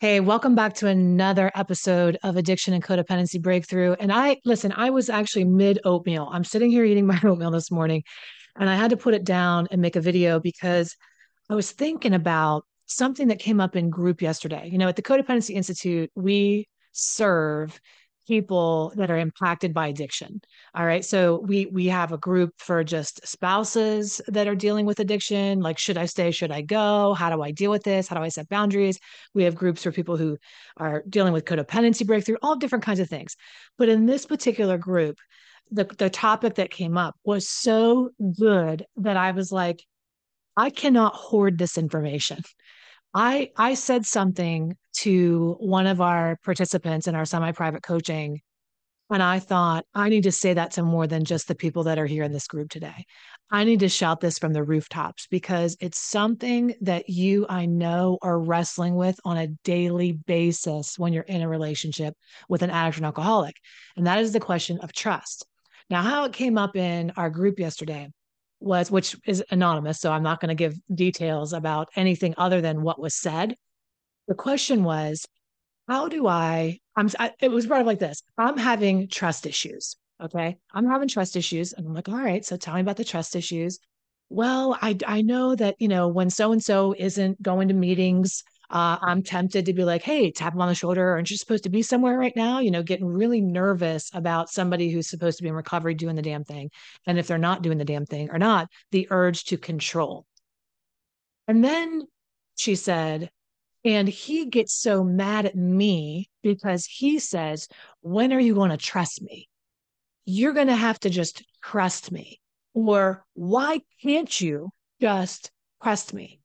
Hey, welcome back to another episode of Addiction and Codependency Breakthrough. And I, listen, I was actually mid oatmeal. I'm sitting here eating my oatmeal this morning, and I had to put it down and make a video because I was thinking about something that came up in group yesterday. You know, at the Codependency Institute, we serve people that are impacted by addiction. All right. So we we have a group for just spouses that are dealing with addiction, like should I stay, should I go? How do I deal with this? How do I set boundaries? We have groups for people who are dealing with codependency breakthrough, all different kinds of things. But in this particular group, the the topic that came up was so good that I was like I cannot hoard this information. I I said something to one of our participants in our semi-private coaching and I thought I need to say that to more than just the people that are here in this group today. I need to shout this from the rooftops because it's something that you I know are wrestling with on a daily basis when you're in a relationship with an addict or an alcoholic. And that is the question of trust. Now, how it came up in our group yesterday was, which is anonymous. So I'm not going to give details about anything other than what was said. The question was, how do I, I'm, I, it was brought up like this I'm having trust issues. Okay. I'm having trust issues. And I'm like, all right. So tell me about the trust issues. Well, I, I know that, you know, when so and so isn't going to meetings, uh, I'm tempted to be like, hey, tap him on the shoulder. Aren't you supposed to be somewhere right now? You know, getting really nervous about somebody who's supposed to be in recovery doing the damn thing. And if they're not doing the damn thing or not, the urge to control. And then she said, and he gets so mad at me because he says, when are you going to trust me? You're going to have to just trust me. Or why can't you just trust me?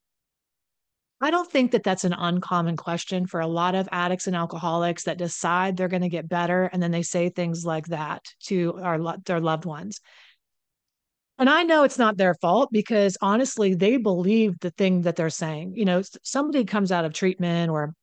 I don't think that that's an uncommon question for a lot of addicts and alcoholics that decide they're going to get better and then they say things like that to our their loved ones. And I know it's not their fault because honestly, they believe the thing that they're saying. You know, somebody comes out of treatment or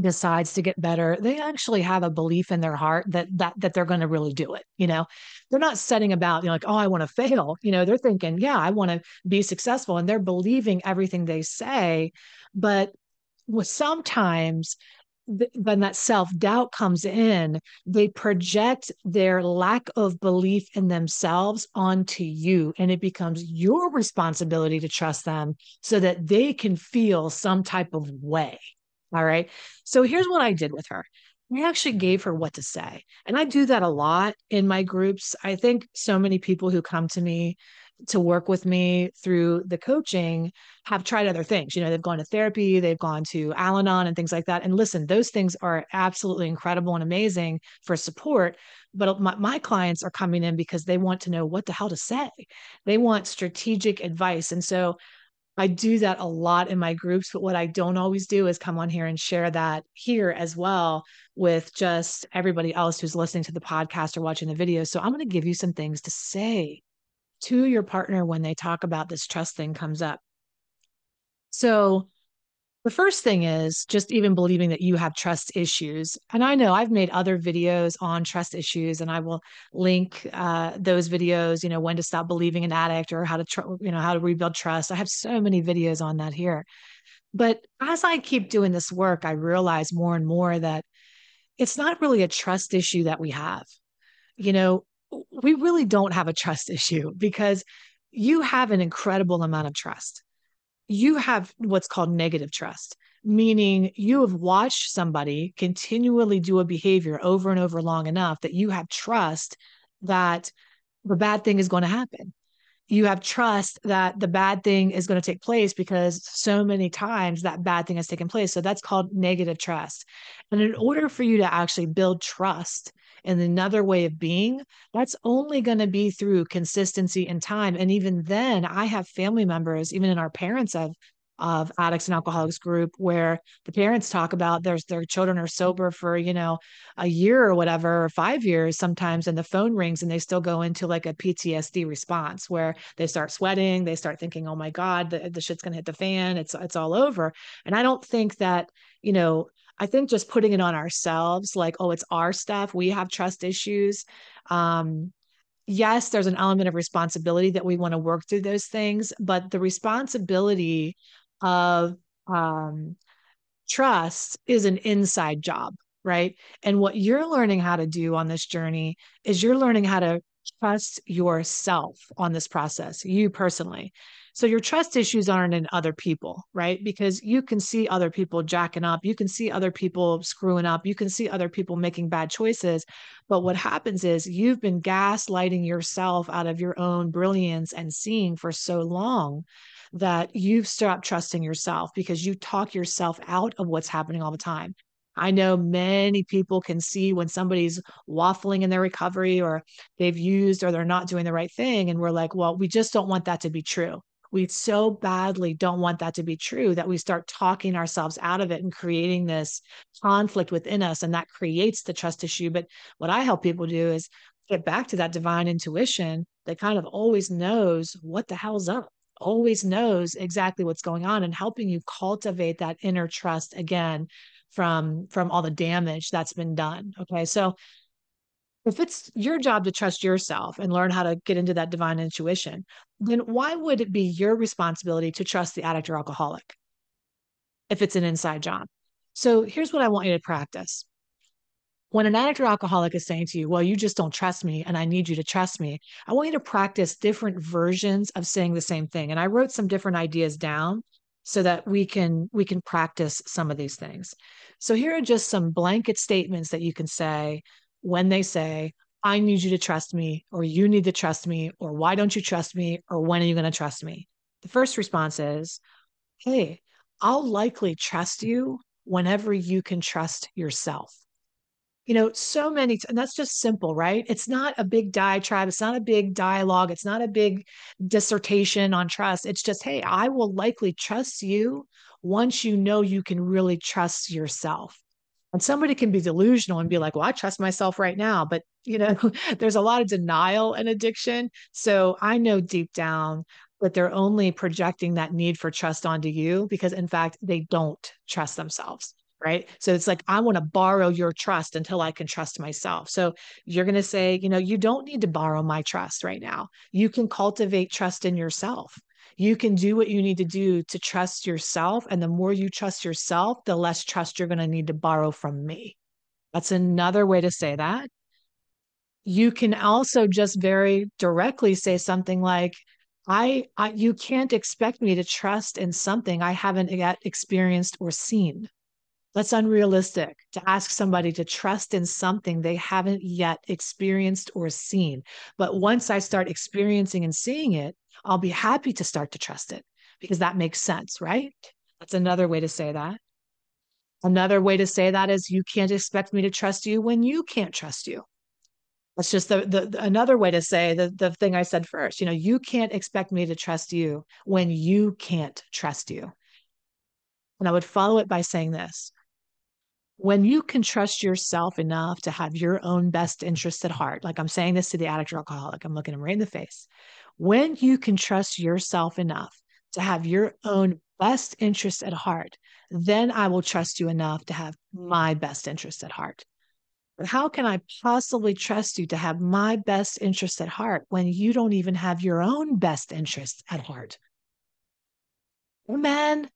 decides to get better they actually have a belief in their heart that that that they're going to really do it you know they're not setting about you know like oh i want to fail you know they're thinking yeah i want to be successful and they're believing everything they say but with sometimes when that self doubt comes in, they project their lack of belief in themselves onto you. And it becomes your responsibility to trust them so that they can feel some type of way. All right. So here's what I did with her. I actually gave her what to say. And I do that a lot in my groups. I think so many people who come to me to work with me through the coaching have tried other things. You know, they've gone to therapy, they've gone to Al Anon and things like that. And listen, those things are absolutely incredible and amazing for support. But my, my clients are coming in because they want to know what the hell to say. They want strategic advice. And so I do that a lot in my groups, but what I don't always do is come on here and share that here as well with just everybody else who's listening to the podcast or watching the video. So I'm going to give you some things to say to your partner when they talk about this trust thing comes up. So the first thing is just even believing that you have trust issues. And I know I've made other videos on trust issues, and I will link uh, those videos. You know, when to stop believing an addict, or how to, tr- you know, how to rebuild trust. I have so many videos on that here. But as I keep doing this work, I realize more and more that it's not really a trust issue that we have. You know, we really don't have a trust issue because you have an incredible amount of trust you have what's called negative trust, meaning you have watched somebody continually do a behavior over and over long enough that you have trust that the bad thing is going to happen. You have trust that the bad thing is going to take place because so many times that bad thing has taken place. So that's called negative trust. And in order for you to actually build trust, and another way of being, that's only going to be through consistency and time. And even then, I have family members, even in our parents of of addicts and alcoholics group where the parents talk about their their children are sober for you know a year or whatever or five years sometimes and the phone rings and they still go into like a PTSD response where they start sweating they start thinking oh my god the, the shit's gonna hit the fan it's it's all over and I don't think that you know I think just putting it on ourselves, like, oh, it's our stuff, we have trust issues. Um, yes, there's an element of responsibility that we want to work through those things, but the responsibility of um, trust is an inside job, right? And what you're learning how to do on this journey is you're learning how to trust yourself on this process, you personally. So your trust issues aren't in other people, right? Because you can see other people jacking up, you can see other people screwing up, you can see other people making bad choices. But what happens is you've been gaslighting yourself out of your own brilliance and seeing for so long that you've stopped trusting yourself because you talk yourself out of what's happening all the time. I know many people can see when somebody's waffling in their recovery or they've used or they're not doing the right thing. And we're like, well, we just don't want that to be true we so badly don't want that to be true that we start talking ourselves out of it and creating this conflict within us and that creates the trust issue. But what i help people do is get back to that divine intuition that kind of always knows what the hell's up always knows exactly what's going on and helping you cultivate that inner trust again from from all the damage that's been done okay? So if it's your job to trust yourself and learn how to get into that divine intuition, then why would it be your responsibility to trust the addict or alcoholic if it's an inside job? So here's what I want you to practice. When an addict or alcoholic is saying to you, Well, you just don't trust me and I need you to trust me, I want you to practice different versions of saying the same thing. And I wrote some different ideas down so that we can we can practice some of these things. So here are just some blanket statements that you can say when they say, I need you to trust me, or you need to trust me, or why don't you trust me, or when are you going to trust me? The first response is, Hey, I'll likely trust you whenever you can trust yourself. You know, so many, and that's just simple, right? It's not a big diatribe. It's not a big dialogue. It's not a big dissertation on trust. It's just, hey, I will likely trust you once you know you can really trust yourself. And somebody can be delusional and be like, well, I trust myself right now. But, you know, there's a lot of denial and addiction. So I know deep down that they're only projecting that need for trust onto you because, in fact, they don't trust themselves. Right. So it's like, I want to borrow your trust until I can trust myself. So you're going to say, you know, you don't need to borrow my trust right now. You can cultivate trust in yourself you can do what you need to do to trust yourself. And the more you trust yourself, the less trust you're going to need to borrow from me. That's another way to say that. You can also just very directly say something like, I, I you can't expect me to trust in something I haven't yet experienced or seen. That's unrealistic to ask somebody to trust in something they haven't yet experienced or seen. But once I start experiencing and seeing it, I'll be happy to start to trust it because that makes sense, right? That's another way to say that. Another way to say that is you can't expect me to trust you when you can't trust you. That's just the, the, the another way to say the, the thing I said first. You know, you can't expect me to trust you when you can't trust you. And I would follow it by saying this when you can trust yourself enough to have your own best interests at heart, like I'm saying this to the addict or alcoholic, I'm looking him right in the face. When you can trust yourself enough to have your own best interests at heart, then I will trust you enough to have my best interests at heart. But how can I possibly trust you to have my best interests at heart when you don't even have your own best interests at heart? Amen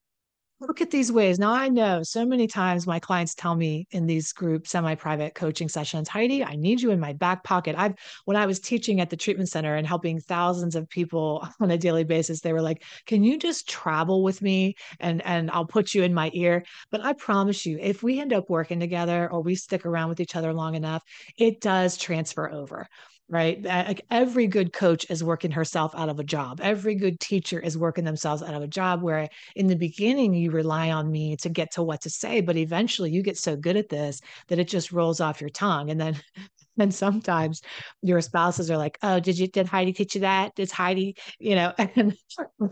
look at these ways. Now, I know so many times my clients tell me in these group semi private coaching sessions, Heidi, I need you in my back pocket. I've, when I was teaching at the treatment center and helping thousands of people on a daily basis, they were like, can you just travel with me and, and I'll put you in my ear? But I promise you, if we end up working together or we stick around with each other long enough, it does transfer over right? Like every good coach is working herself out of a job. Every good teacher is working themselves out of a job where in the beginning you rely on me to get to what to say, but eventually you get so good at this that it just rolls off your tongue. And then and sometimes your spouses are like, "Oh, did you did Heidi teach you that? Did Heidi, you know?" And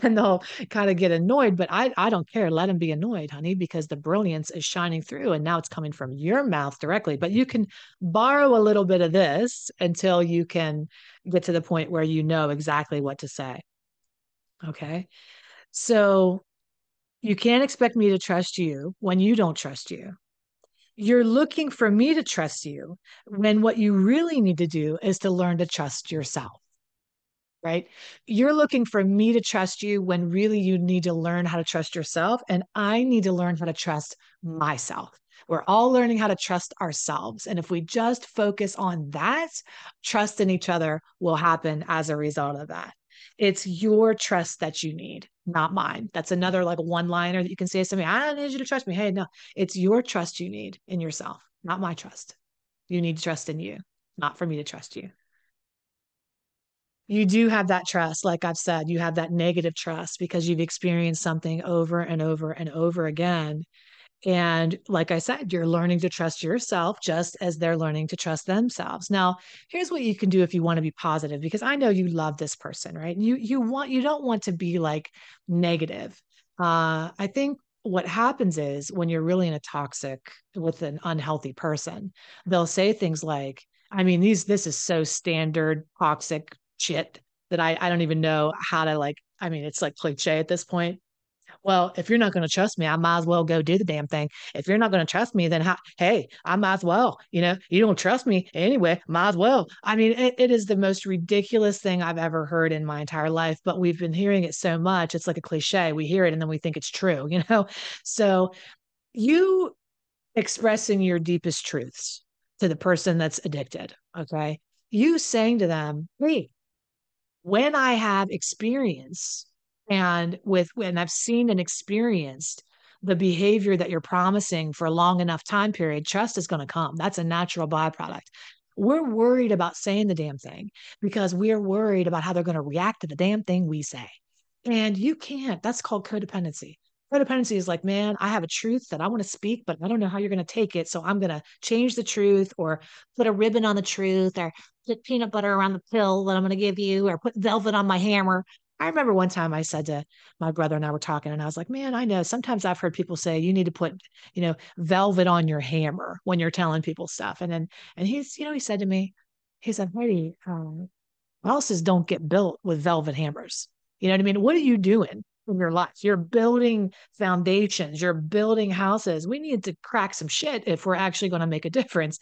and they'll kind of get annoyed. But I I don't care. Let them be annoyed, honey, because the brilliance is shining through, and now it's coming from your mouth directly. But you can borrow a little bit of this until you can get to the point where you know exactly what to say. Okay, so you can't expect me to trust you when you don't trust you you're looking for me to trust you when what you really need to do is to learn to trust yourself. right? You're looking for me to trust you when really you need to learn how to trust yourself. And I need to learn how to trust myself. We're all learning how to trust ourselves. And if we just focus on that, trust in each other will happen as a result of that. It's your trust that you need, not mine. That's another like one liner that you can say to somebody, I need you to trust me. Hey, no, it's your trust you need in yourself, not my trust. You need trust in you, not for me to trust you. You do have that trust, like I've said, you have that negative trust because you've experienced something over and over and over again. And like I said, you're learning to trust yourself just as they're learning to trust themselves. Now, here's what you can do if you want to be positive, because I know you love this person, right? You you want you don't want to be like negative. Uh, I think what happens is when you're really in a toxic with an unhealthy person, they'll say things like, I mean, these this is so standard toxic shit that I I don't even know how to like. I mean, it's like cliche at this point well, if you're not going to trust me, I might as well go do the damn thing. If you're not going to trust me, then how, hey, I might as well. You know, you don't trust me anyway, might as well. I mean, it, it is the most ridiculous thing I've ever heard in my entire life, but we've been hearing it so much. It's like a cliche. We hear it and then we think it's true, you know? So you expressing your deepest truths to the person that's addicted, okay? You saying to them, hey, when I have experience and with when I've seen and experienced the behavior that you're promising for a long enough time period, trust is going to come. That's a natural byproduct. We're worried about saying the damn thing because we're worried about how they're going to react to the damn thing we say. And you can't. That's called codependency. Codependency is like, man, I have a truth that I want to speak, but I don't know how you're going to take it. So I'm going to change the truth or put a ribbon on the truth or put peanut butter around the pill that I'm going to give you or put velvet on my hammer. I remember one time I said to my brother and I were talking, and I was like, man, I know sometimes I've heard people say you need to put, you know, velvet on your hammer when you're telling people stuff. And then, and he's, you know, he said to me, he said, Heidi, um, houses don't get built with velvet hammers. You know what I mean? What are you doing? in your life. You're building foundations, you're building houses. We need to crack some shit if we're actually going to make a difference.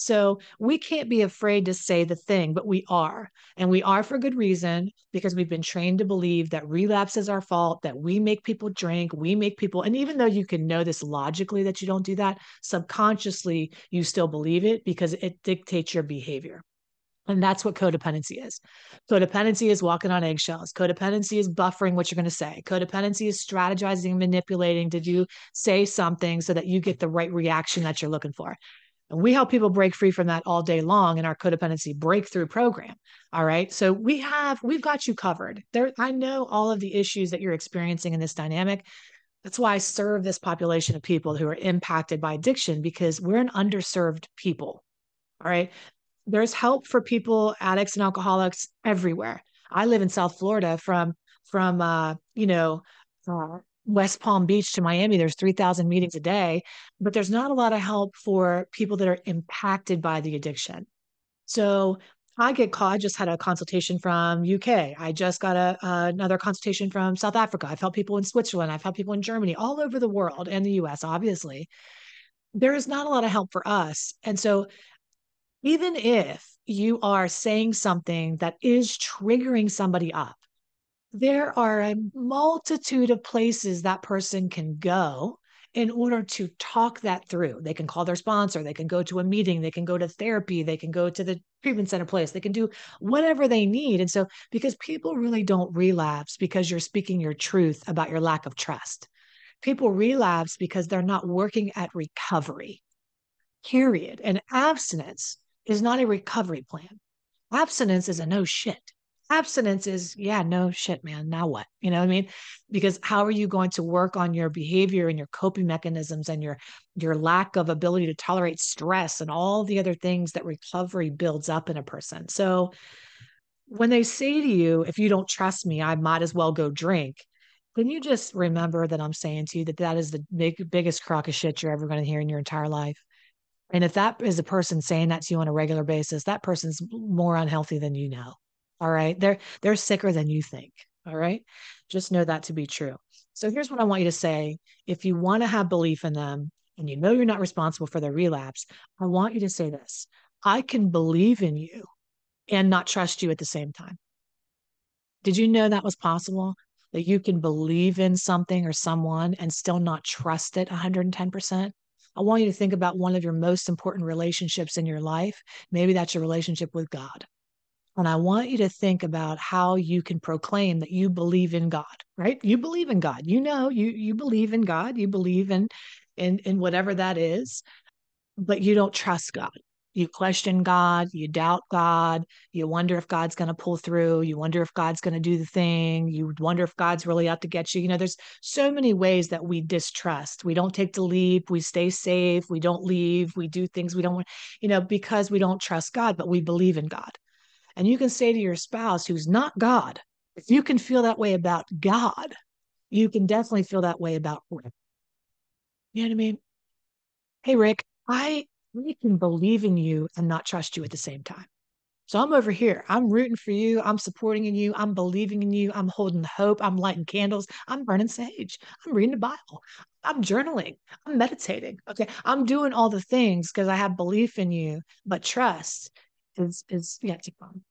So we can't be afraid to say the thing, but we are. And we are for good reason because we've been trained to believe that relapse is our fault, that we make people drink, we make people, and even though you can know this logically that you don't do that, subconsciously you still believe it because it dictates your behavior. And that's what codependency is. Codependency is walking on eggshells. Codependency is buffering what you're going to say. Codependency is strategizing, manipulating. Did you say something so that you get the right reaction that you're looking for? And we help people break free from that all day long in our codependency breakthrough program. All right. So we have, we've got you covered. There, I know all of the issues that you're experiencing in this dynamic. That's why I serve this population of people who are impacted by addiction because we're an underserved people. All right there's help for people, addicts and alcoholics everywhere. I live in South Florida from from uh, you know uh, West Palm Beach to Miami. There's 3,000 meetings a day, but there's not a lot of help for people that are impacted by the addiction. So I get called. I just had a consultation from UK. I just got a uh, another consultation from South Africa. I've helped people in Switzerland. I've helped people in Germany, all over the world, and the US. Obviously, there is not a lot of help for us, and so even if you are saying something that is triggering somebody up, there are a multitude of places that person can go in order to talk that through. They can call their sponsor, they can go to a meeting, they can go to therapy, they can go to the treatment center place, they can do whatever they need. And so, because people really don't relapse because you're speaking your truth about your lack of trust, people relapse because they're not working at recovery, period. And abstinence is not a recovery plan. Abstinence is a no shit. Abstinence is, yeah, no shit, man. Now what? You know what I mean? Because how are you going to work on your behavior and your coping mechanisms and your your lack of ability to tolerate stress and all the other things that recovery builds up in a person? So when they say to you, if you don't trust me, I might as well go drink. Can you just remember that I'm saying to you that that is the big, biggest crock of shit you're ever going to hear in your entire life? And if that is a person saying that to you on a regular basis, that person's more unhealthy than you know. All right. They're they're sicker than you think. All right. Just know that to be true. So here's what I want you to say. If you want to have belief in them and you know you're not responsible for their relapse, I want you to say this. I can believe in you and not trust you at the same time. Did you know that was possible? That you can believe in something or someone and still not trust it 110%? I want you to think about one of your most important relationships in your life. Maybe that's your relationship with God. And I want you to think about how you can proclaim that you believe in God, right? You believe in God. You know, you you believe in God. You believe in in in whatever that is, but you don't trust God. You question God, you doubt God, you wonder if God's going to pull through, you wonder if God's going to do the thing, you wonder if God's really out to get you. You know, there's so many ways that we distrust. We don't take the leap, we stay safe, we don't leave, we do things we don't want, you know, because we don't trust God, but we believe in God. And you can say to your spouse who's not God, if you can feel that way about God, you can definitely feel that way about Rick. You know what I mean? Hey, Rick, I we can believe in you and not trust you at the same time. So I'm over here. I'm rooting for you. I'm supporting in you. I'm believing in you. I'm holding hope. I'm lighting candles. I'm burning sage. I'm reading the Bible. I'm journaling. I'm meditating. Okay. I'm doing all the things because I have belief in you, but trust is is yeah, keep on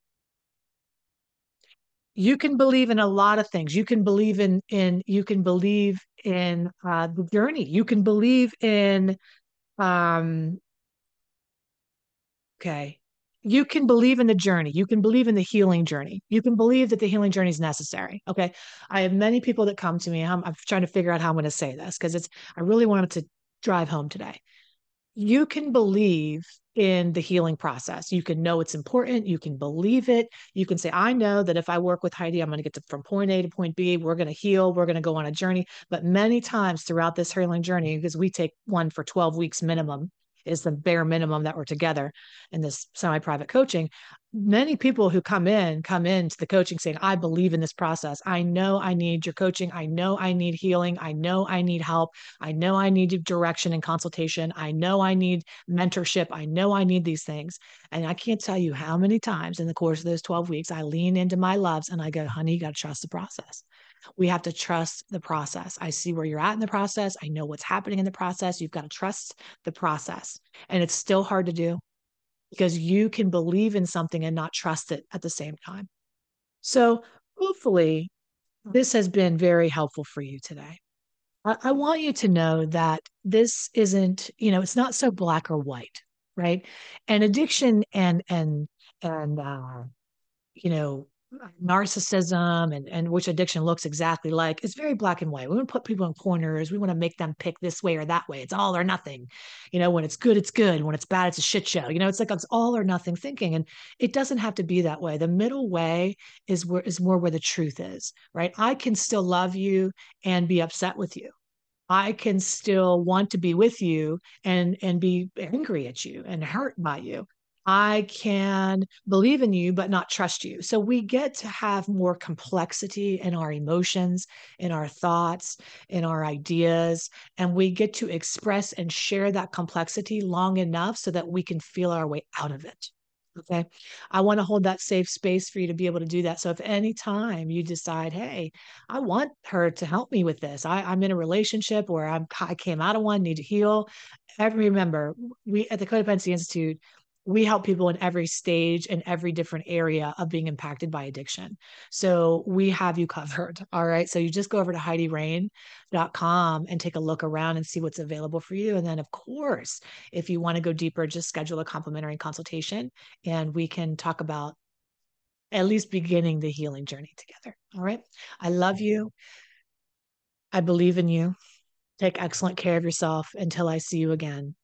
you can believe in a lot of things. You can believe in in you can believe in uh, the journey. You can believe in um okay. You can believe in the journey. You can believe in the healing journey. You can believe that the healing journey is necessary. Okay. I have many people that come to me. I'm, I'm trying to figure out how i'm going to say this because it's i really wanted to drive home today. You can believe in the healing process. You can know it's important. You can believe it. You can say, I know that if I work with Heidi, I'm going to get to, from point A to point B. We're going to heal. We're going to go on a journey. But many times throughout this healing journey, because we take one for 12 weeks minimum, is the bare minimum that we're together in this semi private coaching. Many people who come in come into the coaching saying, I believe in this process. I know I need your coaching. I know I need healing. I know I need help. I know I need direction and consultation. I know I need mentorship. I know I need these things. And I can't tell you how many times in the course of those 12 weeks I lean into my loves and I go, honey, you got to trust the process. We have to trust the process. I see where you're at in the process. I know what's happening in the process. You've got to trust the process. And it's still hard to do because you can believe in something and not trust it at the same time. So, hopefully, this has been very helpful for you today. I, I want you to know that this isn't, you know, it's not so black or white, right? And addiction and, and, and, uh, you know, narcissism and, and which addiction looks exactly like it's very black and white. We want to put people in corners. We want to make them pick this way or that way. It's all or nothing. You know when it's good it's good. When it's bad it's a shit show. You know it's like it's all or nothing thinking and it doesn't have to be that way. The middle way is where is more where the truth is right? I can still love you and be upset with you. I can still want to be with you and and be angry at you and hurt by you. I can believe in you, but not trust you. So we get to have more complexity in our emotions, in our thoughts, in our ideas, and we get to express and share that complexity long enough so that we can feel our way out of it. Okay. I want to hold that safe space for you to be able to do that. So if any time you decide, hey, I want her to help me with this, I, am in a relationship where I'm I came out of one, need to heal. Every remember, we at the Codependency Institute, we help people in every stage and every different area of being impacted by addiction. So we have you covered. All right. So you just go over to HeidiRain.com and take a look around and see what's available for you. And then, of course, if you want to go deeper, just schedule a complimentary consultation and we can talk about at least beginning the healing journey together. All right. I love you. I believe in you. Take excellent care of yourself until I see you again.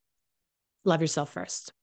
Love yourself first.